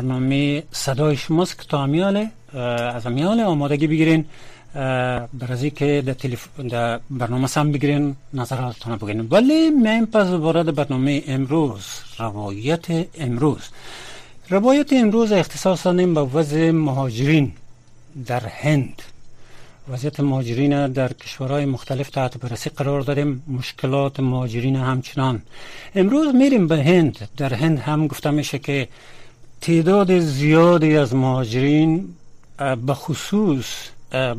برنامه صدای شماست که تا امیاله از امیاله آمادگی بگیرین برازی که در, تلیف... در برنامه سم بگیرین نظراتتان بگیرین. ولی من پس وارد برنامه امروز روایت امروز. روایت امروز اختصاص دادیم به وضع مهاجرین در هند. وضعیت مهاجرین در کشورهای مختلف تحت بررسی قرار داریم مشکلات مهاجرین همچنان. امروز میریم به هند. در هند هم گفته میشه که تعداد زیادی از مهاجرین به خصوص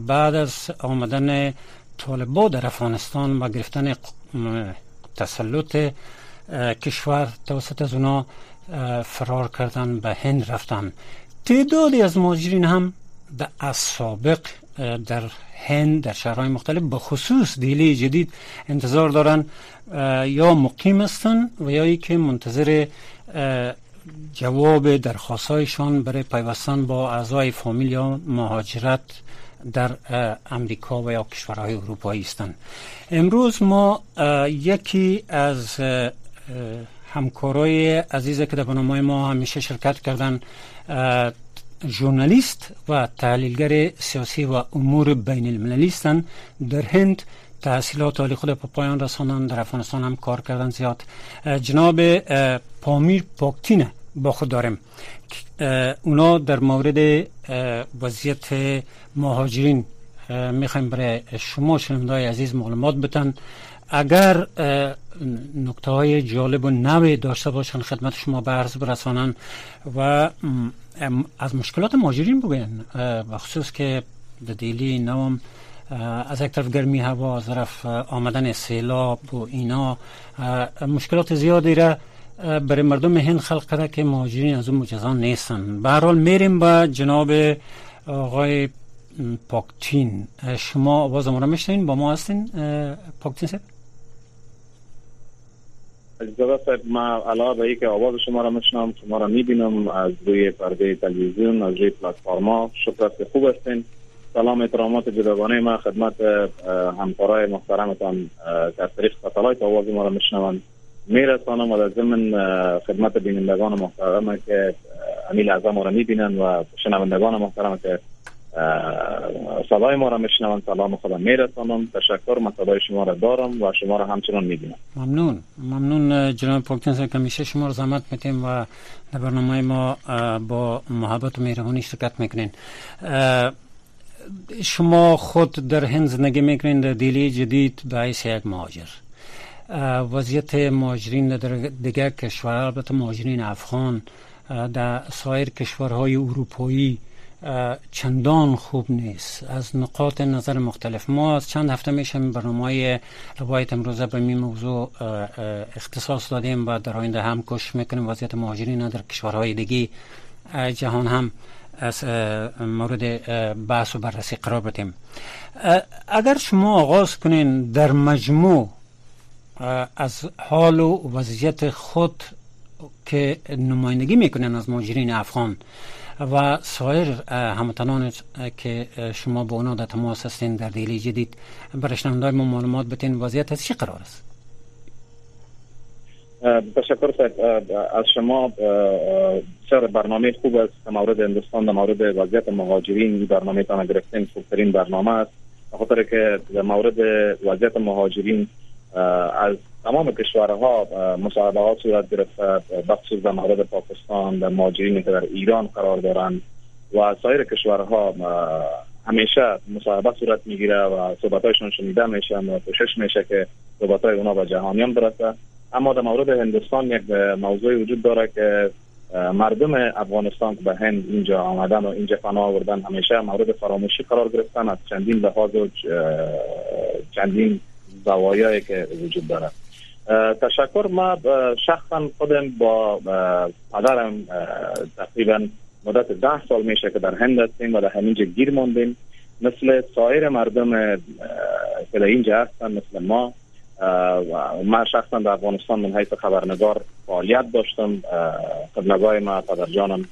بعد از آمدن طالبا در افغانستان و گرفتن تسلط کشور توسط از اونا فرار کردن به هند رفتن. تعدادی از مهاجرین هم از سابق در هند در شهرهای مختلف به خصوص دیلی جدید انتظار دارن یا مقیم هستن و یا ای که منتظر جواب درخواستهایشان برای پیوستن با اعضای فامیل یا مهاجرت در امریکا و یا کشورهای اروپایی هستند. امروز ما یکی از همکارای عزیز که در برنامه ما همیشه شرکت کردن ژورنالیست و تحلیلگر سیاسی و امور بین المللی در هند تحصیلات عالی خود په پایان رسانان در افغانستان هم کار کردن زیاد. جناب پامیر پاکتینه با خود داریم. اونا در مورد وضعیت مهاجرین می‌خوایم برای شما شنوندای عزیز معلومات بتن اگر نکته های جالب و نوی داشته باشن خدمت شما به عرض برسانن و از مشکلات مهاجرین بگوین. خصوص که در دیلی از یک طرف گرمی هوا از طرف آمدن سیلاب و اینا مشکلات زیادی را برای مردم هند خلق کرده که مهاجرین از اون مجزان نیستن. به حال میریم با جناب آقای پاکتین شما آواز ما را میشنین با ما هستین پاکتین صاحب؟ اجازه صاحب ما علاوه که آواز شما را میشنم شما را می‌بینم از روی پرده تلویزیون از روی پلتفرما. شکر خوب هستین. سلام احترامات جداگانه ما خدمت همکارای محترمتان در طریق ستالایت آواز ما را میشنوند. میرسانم و در ضمن خدمت بینندگان محترم که امیل اعظم را می‌بینند و شنوندگان محترم که صدای ما را میشنوند. سلام خودم میرسانم. تشکر من صدای شما را دارم و شما را همچنان می‌بینم. ممنون. ممنون جناب پاکتن که همیشه شما را زحمت میتیم و در برنامه ما با محبت و مهربانی شرکت می‌کنین. شما خود در هند زندگی می‌کنین در دیلی جدید به حیث یک مهاجر. وضعیت مهاجرین در دیگر کشور البته مهاجرین افغان در سایر کشورهای اروپایی چندان خوب نیست. از نقاط نظر مختلف. ما از چند هفته میشه برنامه روایت امروزه به این موضوع اختصاص دادیم و در آینده هم کش می‌کنیم وضعیت مهاجرین در کشورهای دیگه جهان هم از مورد بحث و بررسی قرار بدیم. اگر شما آغاز کنین در مجموع از حال و وضعیت خود که نمایندگی می‌کنن از مهاجرین افغان و سایر هموطنان که شما با اونا در تماس هستین در دیلی جدید برای شنوندای ما معلومات بتین وضعیت از چی قرار است؟ تشکر از شما سر برنامه خوب است در مورد هندوستان در مورد وضعیت مهاجرین برنامه تان گرفتین خوبترین برنامه است خاطر که در مورد وضعیت مهاجرین از تمام کشورها مصاحبه صورت گرفته بخصوص در مورد پاکستان در مهاجرین که در ایران قرار دارند و سایر کشورها همیشه مصاحبه صورت می‌گیره و صحبتایشون شنیده میشه و کوشش میشه که صحبتای اونا به جهانیان برسه اما در مورد هندوستان یک موضوع وجود داره که مردم افغانستان که به هند اینجا آمدن و اینجا پناه آوردن همیشه مورد فراموشی قرار گرفتن از چندین لحاظ و چندین زوایایی که وجود داره. تشکر. ما شخصا خودم با پدرم تقریبا مدت ده سال میشه که در هند هستیم و در همینجا گیر موندیم. مثل سایر مردم که در اینجا هستن مثل ما ما شخصا در افغانستان من حیث خبرنگار فعالیت داشتم. قبلگاه ما پدر جانم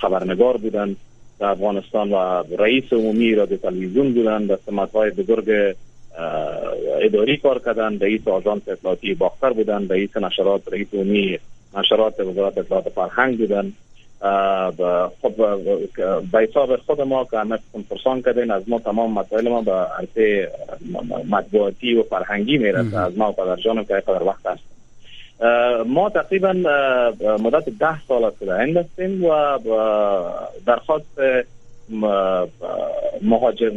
خبرنگار بودن در افغانستان و رئیس عمومی رادیو تلویزیون بودن. در سمت های بزرگ اداری کار کردن. رئیس آژانس اطلاعاتی باختر بودن. رئیس نشرات رئیس عمومی نشرات وزارت اطلاعات فرهنگ بودن. خب به حساب خود ما که همه پرسان کردین از ما تمام مسائل ما به عرصه مطبوعاتی و فرهنگی می‌رسه. از ما و پدر جانم که قدر وقت هست ما تقریبا مدت ده سال است که هستیم و درخواست مهاجر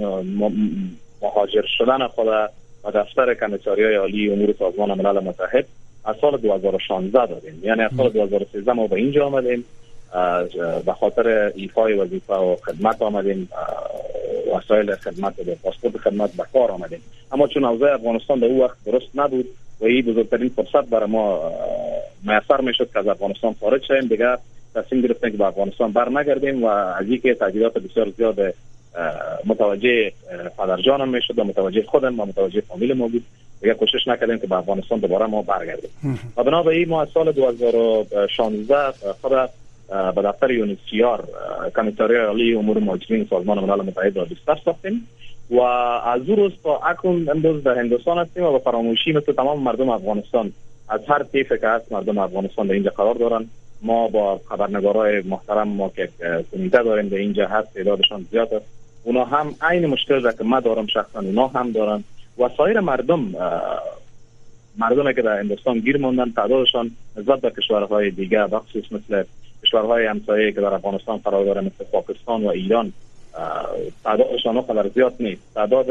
مهاجر شدن خود و دفتر کمیساری عالی امور سازمان ملل متحد از سال 2016 دادیم. یعنی از سال 2013 ما به اینجا آمدیم. به خاطر ایفای وظیفه و خدمت آمدیم. وسایل خدمت و پاسپورت خدمت به کار آمدیم. اما چون اوضاع افغانستان در او وقت درست نبود و این بزرگترین فرصت برای ما میسر می‌شد که از افغانستان خارج شویم دیگه تصمیم گرفتیم که به افغانستان بر نگردیم و از اینکه تجهیزات بسیار زیاد متوجه پدرجانم می‌شد و متوجه خودم و متوجه فامیل ما بود. دیگه کوشش نکردیم که به افغانستان دوباره ما برگردیم. و بنابراین ما از سال 2016 خود به دفتر یونیسیار کمیساری عالی امور مهاجرین سازمان ملل متحد را بستر ساختیم و از او روز تا اکنون امروز در هندوستان هستیم و به فراموشی مثل تمام مردم افغانستان از هر طیف که هست مردم افغانستان در اینجا قرار دارن. ما با خبرنگارای محترم ما که کمیته داریم در اینجا هست تعدادشان زیاد است اونا هم عین مشکل را که ما دارم شخصا اونا هم دارن. و سایر مردم مردمی که در هندوستان گیر موندن تعدادشان نسبت به کشورهای دیگه بخصوص مثل کشورهای همسایه که در افغانستان قرار داره مثل پاکستان و ایران تعدادشان قدر زیاد نیست. تعداد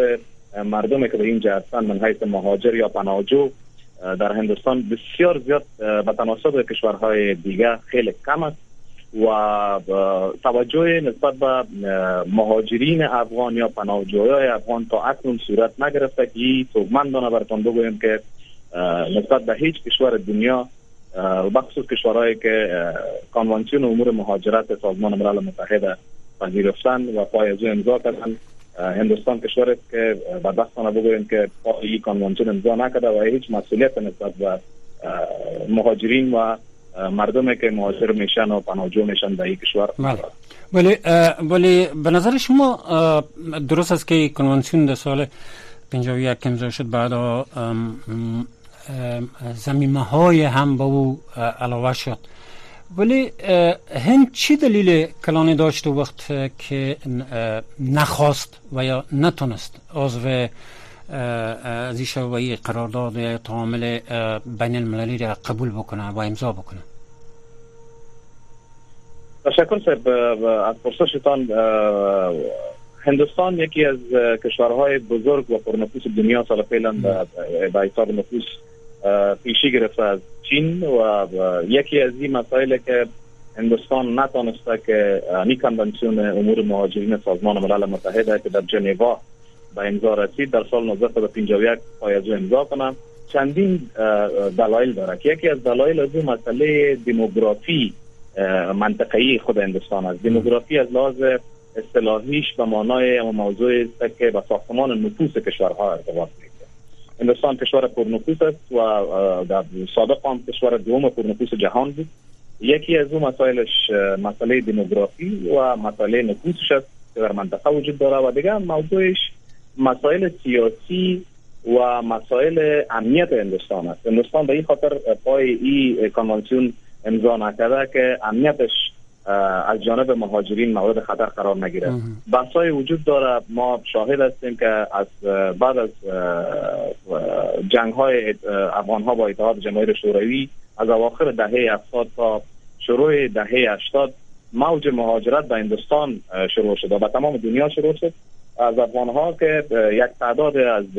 مردمی که به اینجا هستن من حیث مهاجر یا پناهجو در هندوستان بسیار زیاد به تناسب کشورهای دیگه خیلی کم است و توجه نسبت به مهاجرین افغان یا پناهجویای افغان تا اکنون صورت نگرفته. که این توگمندانه براتون بگویم که نسبت به هیچ کشور دنیا و بخصوص کشورهایی که کانوانسیون امور مهاجرت سازمان ملل متحد پذیرفتن و پای از امضا کردن هندوستان کشور است که بدبختانه بگویم که پای کانوانسیون امضا نکرده و هیچ مسئولیت نسبت به مهاجرین و مردمی که مهاجر میشن و پناهجو میشن در این کشور بله. ولی ولی به نظر شما درست است که کنوانسیون در سال 51 امضا شد بعد زمینه های هم به او علاوه شد. ولی هند چی دلیل کلانی داشت وقت که نخواست و یا نتونست عضو از این قرارداد یا تعامل بین المللی را قبول بکنه و امضا بکنه؟ تشکر صاحب از پرسشتان. هندوستان یکی از کشورهای بزرگ و پرنفوس دنیا سال پیلا به حساب نفوس پیشی گرفته از چین و یکی از این مسائل که هندوستان نتانسته که نی کنونسیون امور مهاجرین سازمان ملل متحد که در جنیوا به امضا رسید در سال 1951 پای از امضا کنم چندین دلایل داره که یکی از دلایل از مسئله دموگرافی منطقه‌ای خود هندوستان است. دموگرافی از لحاظ اصطلاحیش به معنای موضوع است که به ساختمان نفوس کشورها ارتباط می‌گیره هندوستان کشور پرنفوس است و در سابق هم کشور دوم پرنفوس جهان بود یکی از اون مسائلش مسئله دموگرافی و مسئله نفوسش است که در منطقه وجود داره و دیگه موضوعش مسائل سیاسی و مسائل امنیت هندوستان است هندوستان به این خاطر پای این کانوانسیون امضا نکرده که امنیتش از جانب مهاجرین مورد خطر قرار نگیره. بحثای وجود داره. ما شاهد هستیم که از بعد از جنگ های افغان ها با اتحاد جماهیر شوروی از اواخر دهه 70 تا شروع دهه 80 موج مهاجرت به هندوستان شروع شد و به تمام دنیا شروع شد. از افغان ها که یک تعداد از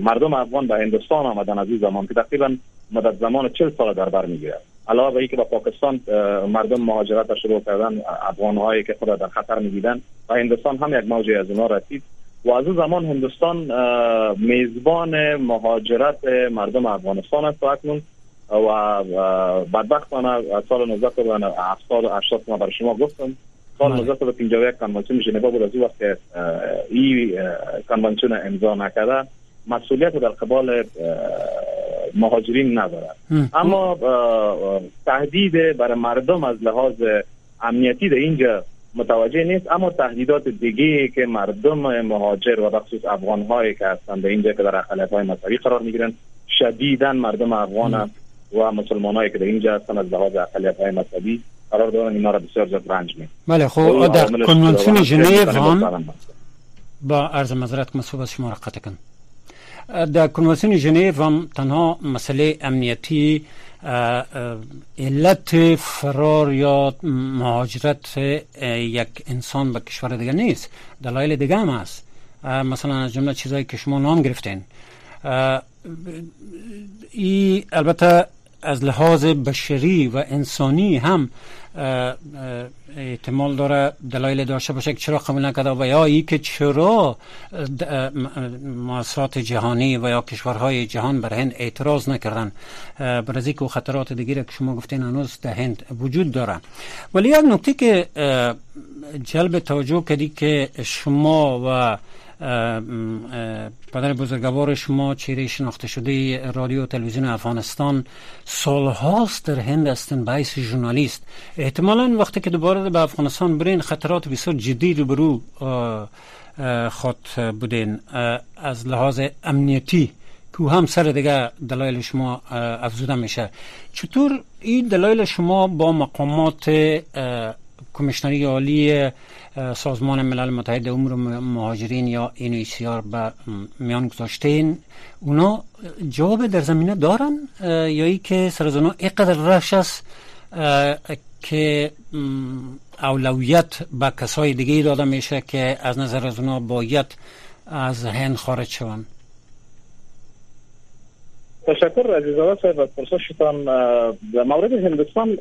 مردم افغان به هندوستان آمدن از این زمان که تقریبا مدت زمان 40 سال در بر می‌گیره علاوه بر اینکه به پاکستان مردم مهاجرت شروع کردن افغان هایی که خود در خطر می‌دیدن و هندوستان هم یک موجی از اونها رسید و از زمان هندوستان میزبان مهاجرت مردم افغانستان است و اکنون و بدبختانه از سال 1970 و 80 ما برای شما گفتم سال 1951 کنوانسیون ژنوا بود از اون وقت که این کنوانسیون امضا نکرده مسئولیت در قبال مهاجرین نداره اما تهدید برای مردم از لحاظ امنیتی در اینجا متوجه نیست اما تهدیدات دیگه که مردم مهاجر و بخصوص افغان هایی که هستند در اینجا که در اقلیت های مذهبی قرار می‌گیرن شدیدا مردم افغان و مسلمان هایی که در اینجا هستن از لحاظ اقلیت های مذهبی قرار دارن اینا را بسیار زیاد رنج می بله خب در کنوانسیون ژنو هم با عرض مذارت که از شما را قطع کن در کنوانسیون ژنو هم تنها مسئله امنیتی علت فرار یا مهاجرت یک انسان به کشور دیگه نیست. دلایل دیگه هم هست. مثلا از جمله چیزایی که شما نام گرفتین. ای البته از لحاظ بشری و انسانی هم احتمال داره دلایل داشته باشه که چرا قبول نکرده و یا ای که چرا مؤسسات جهانی و یا کشورهای جهان بر هند اعتراض نکردن. بر از و خطرات دیگری که شما گفتین هنوز در هند وجود داره. ولی یک نکته که جلب توجه کردی که شما و پدر بزرگوار شما چهره شناخته شده رادیو تلویزیون افغانستان سالهاست در هند هستن به حیث ژورنالیست. احتمالا وقتی که دوباره به افغانستان برین خطرات بسیار جدی رو برو خود بودین. از لحاظ امنیتی که هم سر دیگه دلایل شما افزوده میشه. چطور این دلایل شما با مقامات کمیشنری عالی سازمان ملل متحد امور مهاجرین یا اینویسیار به میان گذاشتین. اونا جواب در زمینه دارن یا ای که سر از اونا اینقدر رش است که اولویت به کسای دیگه داده میشه که از نظر از اونا باید از هند خارج شوند. تشکر عزیزاده صاحب از پرسشتان در مورد هندوستان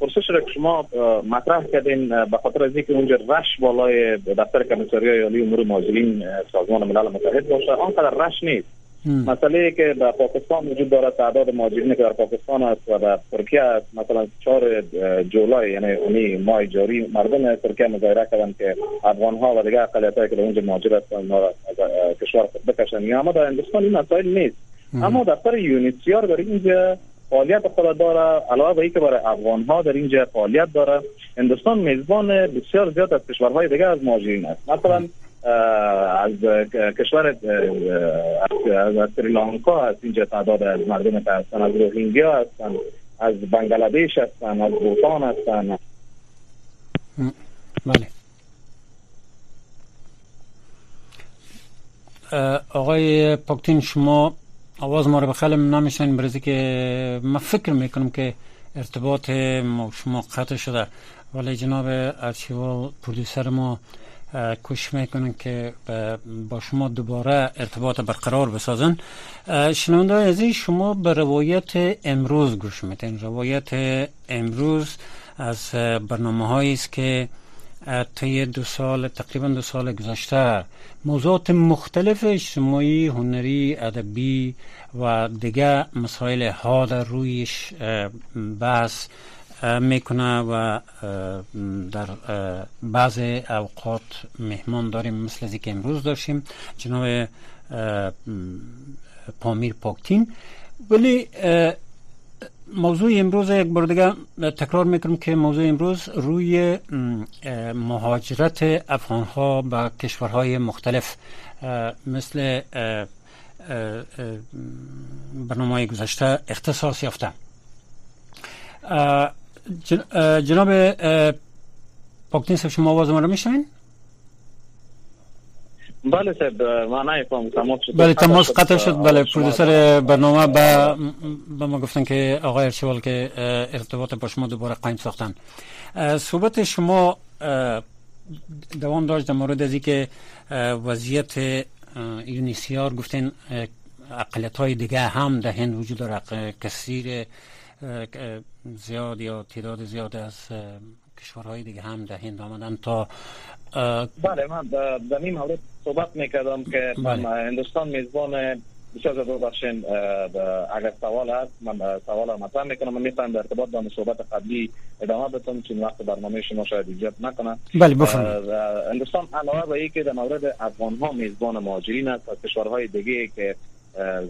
پرسش را که شما مطرح کردین به خاطر از اینکه اونجا رش بالای دفتر کمیساری عالی امور مهاجرین سازمان ملل متحد باشه آنقدر رش نیست. مسئله که در پاکستان وجود دارد تعداد مهاجرین که در پاکستان است و در ترکیه است مثلا 4 جولای یعنی اونی ماه جاری مردم ترکیه مظاهره کردند که افغان ها و دیگر اقلیت که در اونجا مهاجر هستند کشور بکشن یا اما در هندوستان این مسائل نیست. اما دفتر یونیسیار در اینجا فعالیت خود داره علاوه به اینکه برای افغان ها در اینجا فعالیت داره هندوستان میزبان بسیار زیاد از کشورهای دیگه از مهاجرین است. مثلا از کشور از سریلانکا از اینجا تعداد از مردم که هستن از روهینگیا هستن از بنگلادش هستن از بوتان هستن. بله. آقای پاکتین شما آواز ما رو بخیلی نمیشنین برزی که من فکر می‌کنم که ارتباط ما شما قطع شده. ولی جناب ارچیوال پروڈیوسر ما کوشش می‌کنن که با شما دوباره ارتباط برقرار بسازن. شنونده عزیز شما به روایت امروز گوش میتین روایت امروز از برنامه هایی است که طی دو سال تقریبا دو سال گذشته. موضوعات مختلف اجتماعی هنری ادبی و دیگه مسائل ها در رویش بحث می‌کنه و در بعض اوقات مهمان داریم مثل که امروز داشتیم جناب پامیر پاکتین. ولی موضوع امروز یک بار دیگه تکرار می‌کنم که موضوع امروز روی مهاجرت افغان ها به کشورهای مختلف مثل برنامه گذشته اختصاص یافته جناب پاکتین شما آواز ما رو میشنین؟ بله صاحب ما تماس شد بله تماس قطع شد بله پرودوسر برنامه با با ما گفتن که آقای ارشوال که ارتباط با شما دوباره قایم ساختن صحبت شما دوام داشت در مورد از که وضعیت یونیسیار گفتن اقلیت های دیگه هم در هند وجود داره کثیر زیاد یا تعداد زیاد از کشورهای دیگه هم در هند آمدن تا بله من در این مورد صحبت می‌کردم که بله. هندوستان میزبان بسیار زیاد بخشین اگر سوال هست من سوال مطرح می‌کنم. من می‌تونم در ارتباط با صحبت قبلی ادامه بدم چون وقت برنامه شما شاید ایجاد نکنه بله بفرمایید. هندوستان علاوه بر اینکه در مورد افغان ها میزبان مهاجرین است از کشورهای دیگه که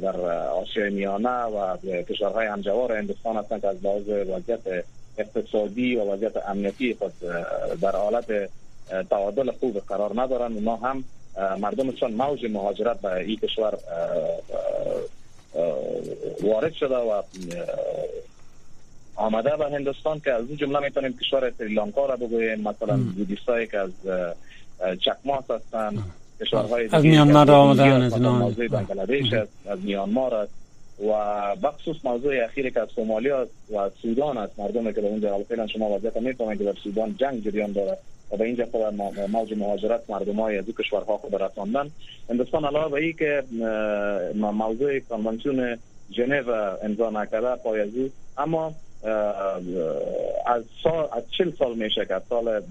در آسیای میانه و کشورهای همجوار هندوستان هستند که از لحاظ وضعیت اقتصادی و وضعیت امنیتی خود در حالت تعادل خوب قرار ندارن. ما هم مردمشان موج مهاجرت به این کشور وارد شده و آمده به هندوستان که از این جمله می‌تونیم کشور سریلانکا را بگوییم. مثلا بودیستایی که از چکماس هستن کشورهای از میانمار آمدن از از میانمار است و بخصوص موضوع اخیری که از سومالیا و سودان است مردمی که در اونجا فعلا شما وضعیت می‌فهمید که در سودان جنگ جریان داره و به اینجا خود موج مهاجرت مردم های از کشورها خود رساندن. هندوستان علاوه به که موضوع کنوانسیون ژنو امضا نکرده پایزی اما از سال از چل سال میشه که سال از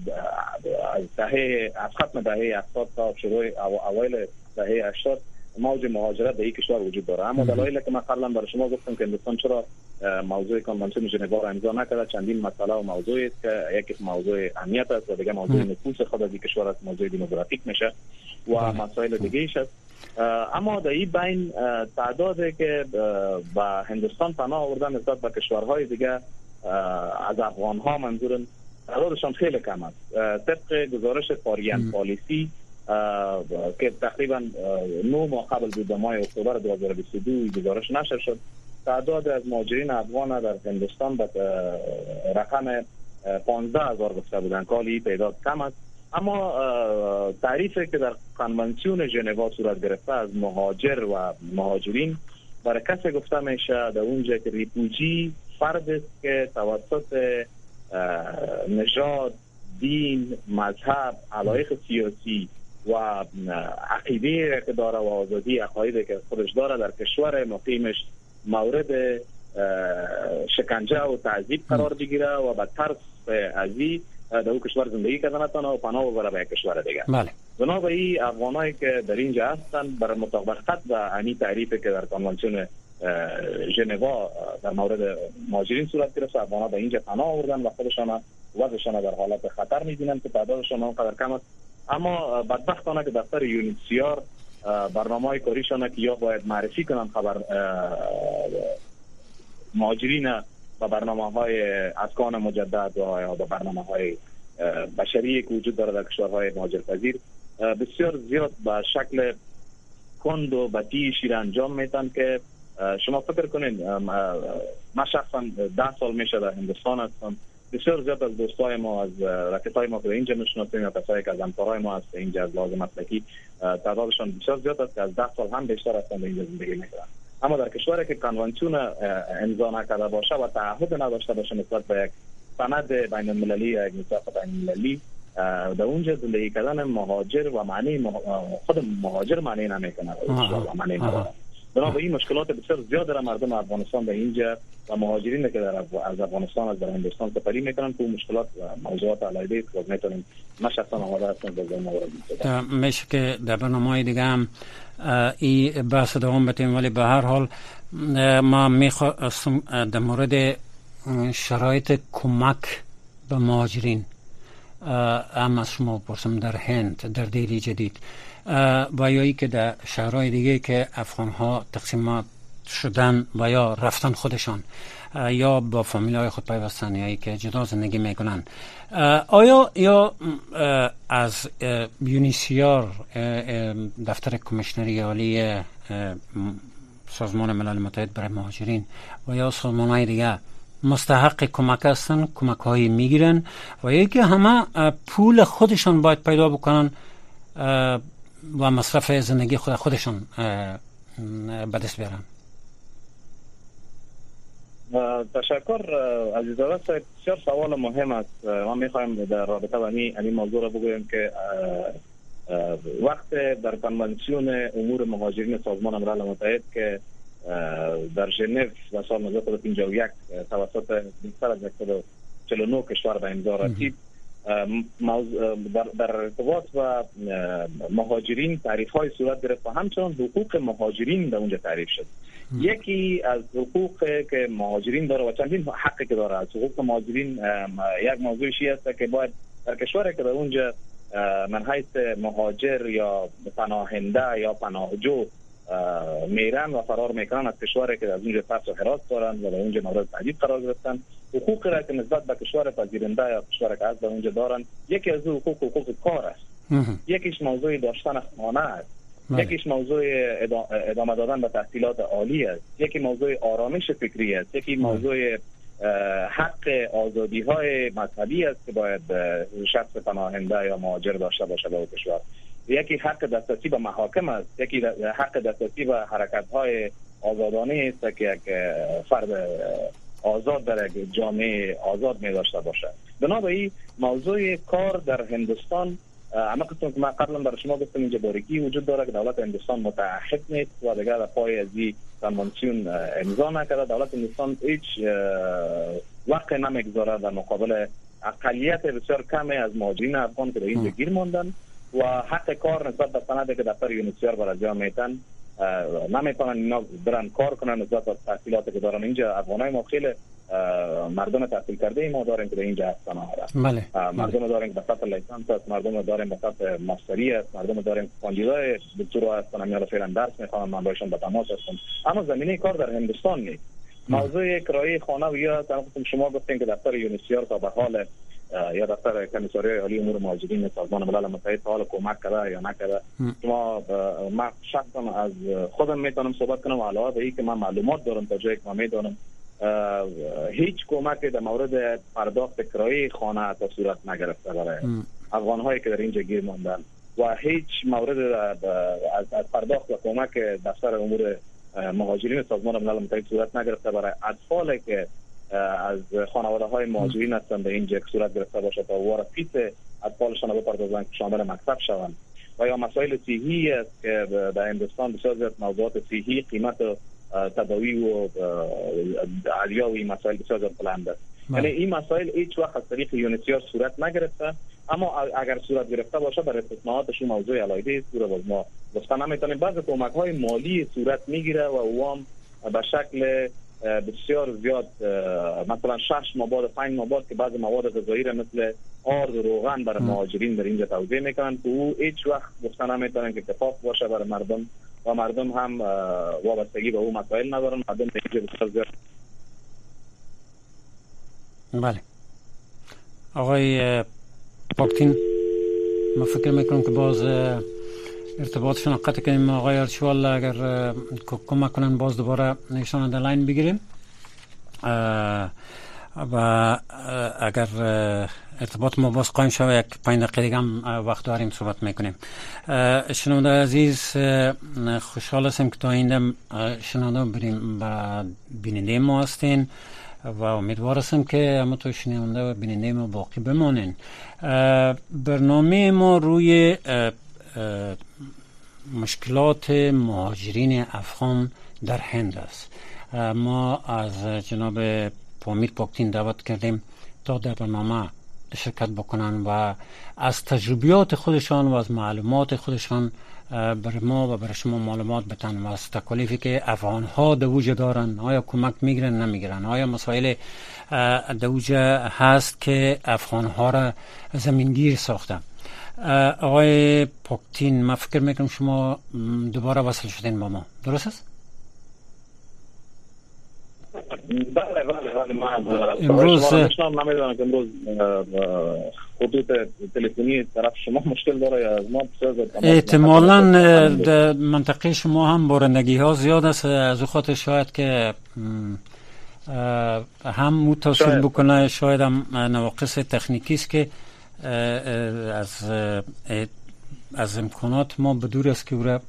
دهه از ختم دهه 80 تا شروع اوایل دهه 80 موج مهاجرت به این کشور وجود داره. اما دلایلی که من قبلا برای شما گفتم که هندوستان چرا موضوع کنوانسیون ژنو را امضا نکرده چندین مسئله و موضوع است که یکی موضوع امنیت است و دیگه موضوع نفوذ خود از کشور است موضوع دموگرافیک میشه و مسائل دیگه ایش است. اما در این بین تعدادی که به هندوستان پناه آوردن نسبت به کشورهای دیگه از افغان ها منظورم تعدادشان خیلی کم است. طبق گزارش فاریان پالیسی که تقریبا نو ماه قبل بود ماه اکتبر 2022 گزارش نشر شد. تعداد از مهاجرین افغان در هندوستان به رقم 15 هزار گفته بودن کالی تعداد کم است. اما تعریفی که در کنونسیون ژنوا صورت گرفته از مهاجر و مهاجرین برای کسی گفته میشه در اونجا که ریپوجی فرد است که توسط نژاد دین مذهب علایق سیاسی و عقیده که داره و آزادی عقایده که خودش داره در کشور مقیمش مورد شکنجه و تعذیب قرار بگیره و به ترس ازی در او کشور زندگی کردن نتونه و پناه ببره به کشور دیگه بله. بنابراین افغانایی که در اینجا هستن بر مطابقت به امی تعریفی که در کنوانسیون ژنوا در مورد مهاجرین صورت گرفت افغانا به اینجا پناه آوردن و خودشان وضعشان در حالت خطر می‌بینن که تعدادشان اونقدر کم است. اما بدبختانه که دفتر یونیسیار برنامه های کاریشان که یا باید معرفی کنن خبر مهاجرین و برنامه های اسکان مجدد و یا برنامه های بشری که وجود داره در کشورهای مهاجرپذیر بسیار زیاد به شکل کند و بدی شیر انجام میتن که شما فکر کنین من شخصا ده سال میشه در هندوستان هستم. بسیار زیاد از دوستای ما از رفیقای ما که اینجا می‌شناسیم یا کسایی که از همکارای ما هست اینجا از لازم مسلکی تعدادشان بسیار زیاد است که از ده سال هم بیشتر هستند اینجا زندگی می‌کنن. اما در کشوری که کنوانسیون امضا نکرده باشه و تعهد نداشته باشه نسبت به یک سند بین المللی یا یک میثاق بین المللی در اونجا زندگی کردن مهاجر و معنی خود مهاجر معنی نمی‌کنه. معنی نداره. بنابراین مشکلات بسیار زیاد در مردم افغانستان به اینجا و مهاجرین که در از افغانستان از در هندوستان سفری می‌کنن که مشکلات موضوعات علیه که می‌تونیم ما شخصا آماده هستم در مورد میشه که در برنامه دیگه هم ای بحث دوام بتیم ولی به هر حال ما می‌خواستم در مورد شرایط کمک به مهاجرین هم از شما پرسم در هند در دیلی جدید. و یا که در شهرهای دیگه که افغان ها تقسیمات شدن و یا رفتن خودشان یا با فامیل های خود پیوستن یا که جدا زندگی می‌کنن. آیا یا از یونیسیار دفتر کمیشنری عالی سازمان ملل متحد برای مهاجرین و یا سازمان های دیگه مستحق کمک هستن کمک هایی می‌گیرن و یکی همه پول خودشان باید پیدا بکنن و مصرف زندگی خود خودشون به دست بیارن. تشکر عزیز صاحب بسیار سوال مهم است. ما می‌خوایم در رابطه با این موضوع را بگویم که وقت در کنوانسیون امور مهاجرین سازمان ملل متحد که در ژنو و سال 1951 توسط بیشتر از 149 کشور به امضا رسید. در ارتباط و مهاجرین تعریف های صورت گرفت و همچنان حقوق مهاجرین در اونجا تعریف شد. یکی از حقوق که مهاجرین داره و چندین حقی که داره از حقوق مهاجرین یک موضوعی است که باید در کشوری که در اونجا من حیث مهاجر یا پناهنده یا پناهجو میرن و فرار می‌کنن از کشوری که از اونجا پس و حراس دارن و در اونجا مورد تهدید قرار گرفتن. حقوق را که نسبت به کشور پذیرنده یا کشور که از در اونجا دارن یکی از حقوق حقوق کار است. یکیش موضوع داشتن خانه است. بله. یکیش موضوع ادامه دادن به تحصیلات عالی است. یکی موضوع آرامش فکری است. یکی بله. موضوع حق آزادی های مذهبی است که باید شخص پناهنده یا مهاجر داشته باشه به کشور. یکی حق دسترسی به محاکم است یکی حق دسترسی به حرکت های آزادانه است که یک فرد آزاد در یک جامعه آزاد می داشته باشه بنابراین موضوع کار در هندوستان اما قسم که من قبلا برای شما گفتم اینجا بارگی وجود داره که دولت هندوستان متعهد نیست و دیگر در پای از این کنوانسیون امضا نکرده. دولت هندوستان هیچ وقت نمی‌گذاره در مقابل اقلیت بسیار کمی از مهاجرین افغان که در اینجا گیر ماندن و حق کار نسبت به سنده که دفتر یونیسیار بر انجام میتن نمی‌تونن اینا برن کار کنن نسبت به تحصیلاتی که دارن. اینجا افغانای ما خیلی مردم تحصیل کرده ای ما داریم که اینجا هستن. بله. مردم داریم به سطح لیسانس است مردم داریم به سطح ماستری است مردم داریم کاندیدای دکترا هستن. یا فعلا درس می‌خوان من باشون به تماس هستم. اما زمینه کار در هندوستان نیست. موضوع کرایه خانه و یا شما گفتین که دفتر یونیسیار تا به حال یا دفتر کمیساری عالی امور مهاجرین سازمان ملل متحد حال کمک کرده یا نکرده. شما من شخصا از خودم می‌تونم صحبت کنم علاوه به که من معلومات دارم تا جایی که من می‌دونم هیچ کمک در مورد پرداخت کرایه خانه تا صورت نگرفته برای افغان هایی که در اینجا گیر ماندن و هیچ مورد از پرداخت و کمک دفتر امور مهاجرین سازمان ملل متحد صورت نگرفته برای اطفالی که از خانواده های مهاجرین هستند به اینجا صورت گرفته باشه تا وار پیت اطفالشان رو بپردازن که شامل مکتب شوند. و یا مسائل صحی است که در هندوستان بسیار زیاد موضوعات صحی قیمت تداوی و علیا و این مسائل بسیار زیاد بلند است. بله. یعنی این مسائل هیچ وقت از طریق یونیسیار صورت نگرفته اما اگر صورت گرفته باشه برای استثناءاتش موضوع علایده است رو باز ما گفتن. نمی‌تونیم بعض کمک های مالی صورت می‌گیره و اوام به شکل بسیار زیاد مثلا شش مواد پنج مواد که بعض مواد غذایی را مثل آرد و روغن برای مهاجرین در اینجا توضیح می‌کنن که او هیچ وقت گفتن نمی‌تونن که اتفاق باشه برای مردم و مردم هم وابستگی به او مسائل ندارن. مردم اینجا بسیار زیاد. بله. آقای پاکتین ما فکر می‌کنم که باز ارتباطشون قطع کنیم. آقای ارشوال اگر کمک کنن باز دوباره نشان در لاین بگیریم. و اگر ارتباط ما باز قایم شود یک پنج دقیقه دیگه هم وقت داریم صحبت می‌کنیم. شنونده عزیز خوشحال هستم که تا اینده شنونده بریم و بیننده ما هستین و امیدوار هستم که اما تو شنونده و بیننده ما باقی بمانین. برنامه ما روی مشکلات مهاجرین افغان در هند است. ما از جناب پامیر پاکتین دعوت کردیم تا در برنامه شرکت بکنن و از تجربیات خودشان و از معلومات خودشان بر ما و بر شما معلومات بتن و از تکالیفی که افغان ها دوجه دارن آیا کمک می‌گیرن نمی‌گیرن آیا مسائل دوجه هست که افغان ها را زمینگیر ساخته آقای پاکتین ما فکر می‌کنم شما دوباره وصل شدین با ما. درست؟ است؟ بله بله بله امروز نمی‌دونم که امروز خطوط تلفنی طرف شما مشکل داره یا از ما احتمالا منطقه شما هم بارندگی ها زیاد است. از خاطر شاید که هم متصل بکنه شاید هم نواقص تکنیکی است که از از امکانات ما به دور است که او را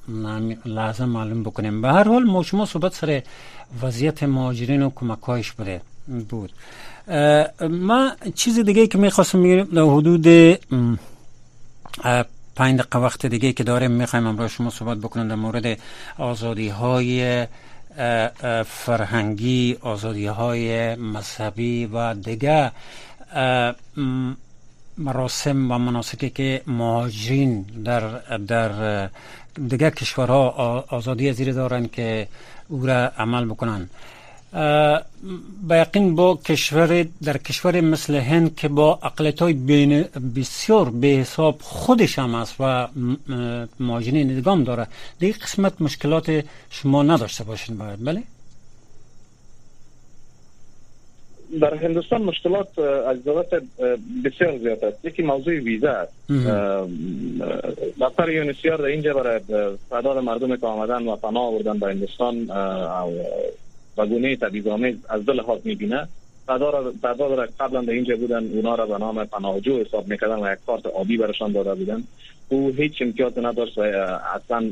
لحظه معلوم بکنیم. به هر حال ما شما صحبت سر وضعیت مهاجرین و کمکایش بوده بود. ما چیز دیگه که می‌خواستم میگم در حدود پنج دقیقه وقت دیگه که داریم می‌خوایم امروز شما صحبت بکنیم در مورد آزادی های فرهنگی آزادی های مذهبی و دیگه مراسم و مناسکی که مهاجرین در در دیگه کشورها آزادی زیر دارن که او را عمل بکنن. با یقین با کشور در کشور مثل هند که با اقلیت های بسیار به حساب خودش هم است و مهاجرین ادغام داره دیگه قسمت مشکلات شما نداشته باشین باید بله؟ در هندوستان مشکلات از دولت بسیار زیاد است. یکی موضوع ویزا است. دفتر یونیسیار در اینجا برای تعداد مردم که آمدن و پناه آوردن به هندوستان و گونه تبعیض‌آمیز از دل لحاظ می‌بینه. تعداد قبلا در اینجا بودن اونا را به نام پناهجو حساب می‌کردن و یک کارت آبی برشان داده بودن. او هیچ امتیاز نداشت و اصلا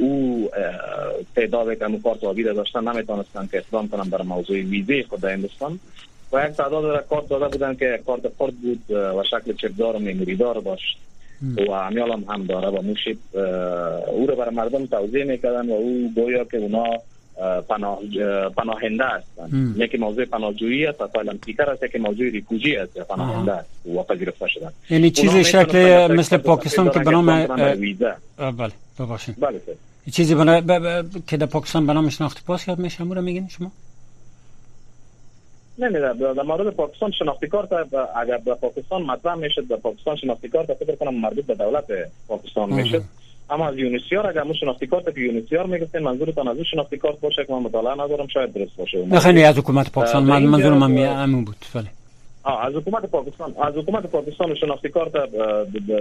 او تعداد که کارت آبی داشتن نمی‌تونستن که اقدام کنن بر موضوع ویزه خود در هندوستان. و یک تعداد را کارت داده بودن که کارت خرد بود و شکل چپدار و میموری دار داشت و امیال هم, هم داره و موشید او را بر مردم توضیح می‌کردن و او گویا که اونا پناه پناهنده هستند یکی موضوع پناهجویی است و فعلا پیکر است که موضوع ریفوجی است پناهنده است. و پذیرفته شدن. یعنی چیزی شکل مثل پاکستان که به نام بله ببخشید. بله چیزی بنا... که در پاکستان به نام شناختی پاس یاد میشه رو میگین شما؟ نه نه در مورد پاکستان شناختی کارت اگر در پاکستان مطرح می‌شد در پاکستان شناختی کارت فکر کنم مربوط به دولت پاکستان می‌شد. اما از یونیسیار اگر مو شناختی کارت که یونیسیار می‌گفتین منظورتان از شناختی کارت باشه که من مطالعه ندارم شاید درست باشه. نه از حکومت پاکستان من منظور من همون بود ولی از حکومت پاکستان از حکومت پاکستان شناختی کارت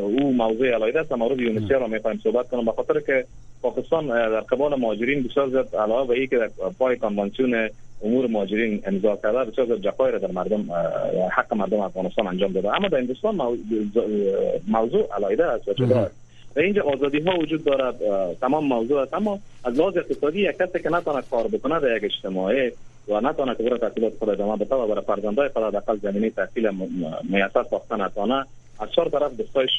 او موضوع علایده است. مورد یونیسیار رو می‌خوایم صحبت کنم. بخاطر که پاکستان در قبال مهاجرین بسیار زیاد علاوه به اینکه پای کنوانسیون امور مهاجرین امضا کرده بسیار زیاد جفای را در مردم حق مردم افغانستان انجام داده. اما در هندوستان موضوع علایده است. و و اینجا آزادی ها وجود دارد تمام موضوع است. اما از لحاظ اقتصادی یک کسی که نتونه کار بکنه در یک اجتماعی و نتونه که برای تحصیلات خود ادامه بده و برای فرزندای خود حداقل زمینه تحصیل میسر ساخته نتونه از چهار طرف دستایش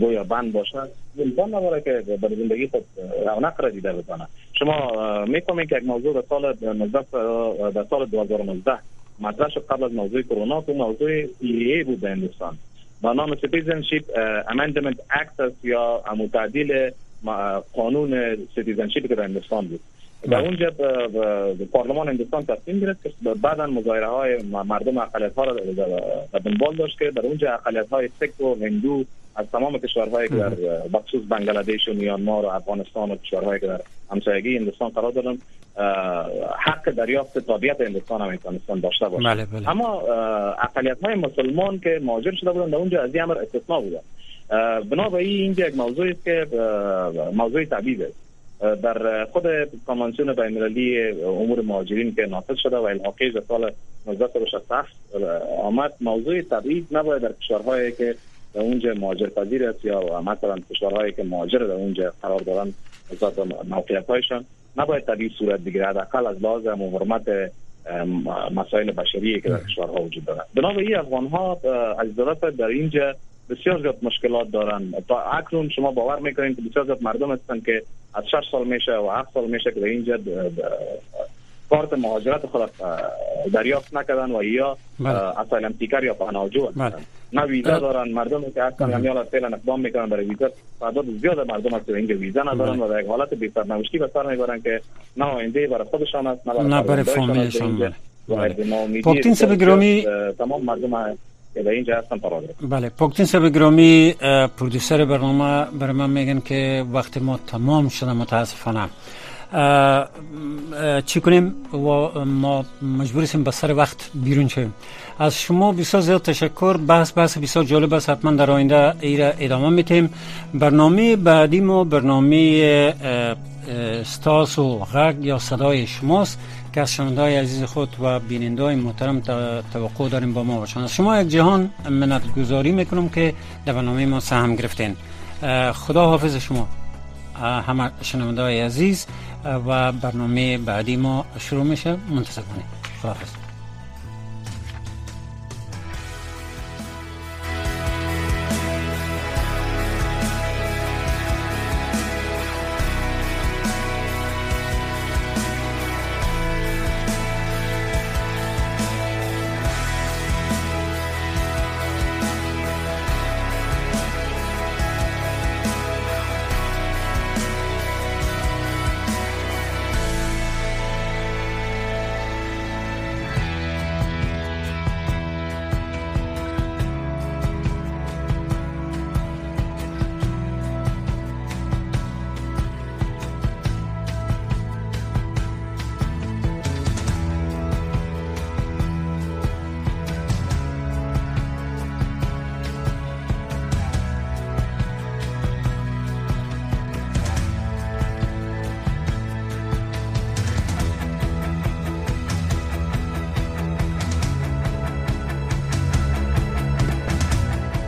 گویا بند باشه امکان نداره که در زندگی خود رونق را دیده بتونه شما می‌کنید که یک موضوع در سال در سال 2019 مطرح شد قبل از موضوع کرونا تو موضوع ای بود در هندوستان. با نام Citizenship Amendment Act یا تعدیل قانون citizenship که در هندوستان بود. در اونجا پارلمان هندوستان تصمیم گرفت که بعدا مظاهره های مردم اقلیت ها را دنبال داشت که در اونجا اقلیت های سیک و هندو از تمام کشورهایی که در بخصوص بنگلادش و میانمار و افغانستان و کشورهایی که در همسایگی هندوستان قرار دارن حق دریافت تابعیت هندوستان هم می‌تونستن داشته باشن. بله بله. اما اقلیت های مسلمان که مهاجر شده بودن در اونجا از این امر استثنا بودن. بنابراین اینجا یک موضوعی است که موضوع تبعیض است. در خود کنوانسیون بین المللی امور مهاجرین که نافذ شده و الحاقی در سال 1967 آمد موضوع تبعیض نباید در کشورهایی که در اونجا مهاجر پذیر است یا مثلا کشورهایی که مهاجر در اونجا قرار دارن نسبت موقعیت هایشان نباید تبعیض صورت بگیره. حداقل از لحاظ حرمت مسائل بشری که در کشورها وجود دارد بنابراین افغان ها از در اینجا بسیار زیاد مشکلات دارن. تا اکنون شما باور می‌کنید که بسیار زیاد مردم هستن که از 6 سال میشه و 7 سال میشه که در اینجا کارت مهاجرت خود دریافت نکردن و یا بله. اسایلم تیکر یا پناهجو هستن. بله. نه ویزا دارن مردم که اصلا همیال از فعلا اقدام می‌کنن برای ویزا. تعداد زیاد مردم هست که ویزا ندارن بله. و در یک حالت بی سرنوشتی به سر می‌برن که نه آینده برای خودشان است نه برای فامیلشان پاکتین سب گرامی تمام مردم اینجا هستن بله. پاکتین سب گرامی پرودوسر برنامه برای من میگن که وقت ما تمام شده متاسفانه. چی کنیم؟ و ما مجبور هستیم به سر وقت بیرون شویم. از شما بسیار زیاد تشکر. بحث بحث بسیار جالب است. حتما در آینده ایره ادامه میتیم برنامه بعدی ما برنامه ستاس و غرگ یا صدای شماست که از شنوندای عزیز خود و بینندای محترم توقع داریم با ما باشن. از شما یک جهان منت گذاری می‌کنم که در برنامه ما سهم گرفتین. خدا حافظ شما. همه شنوندای عزیز. و برنامه بعدی ما شروع میشه. منتظر کنید خدا حافظ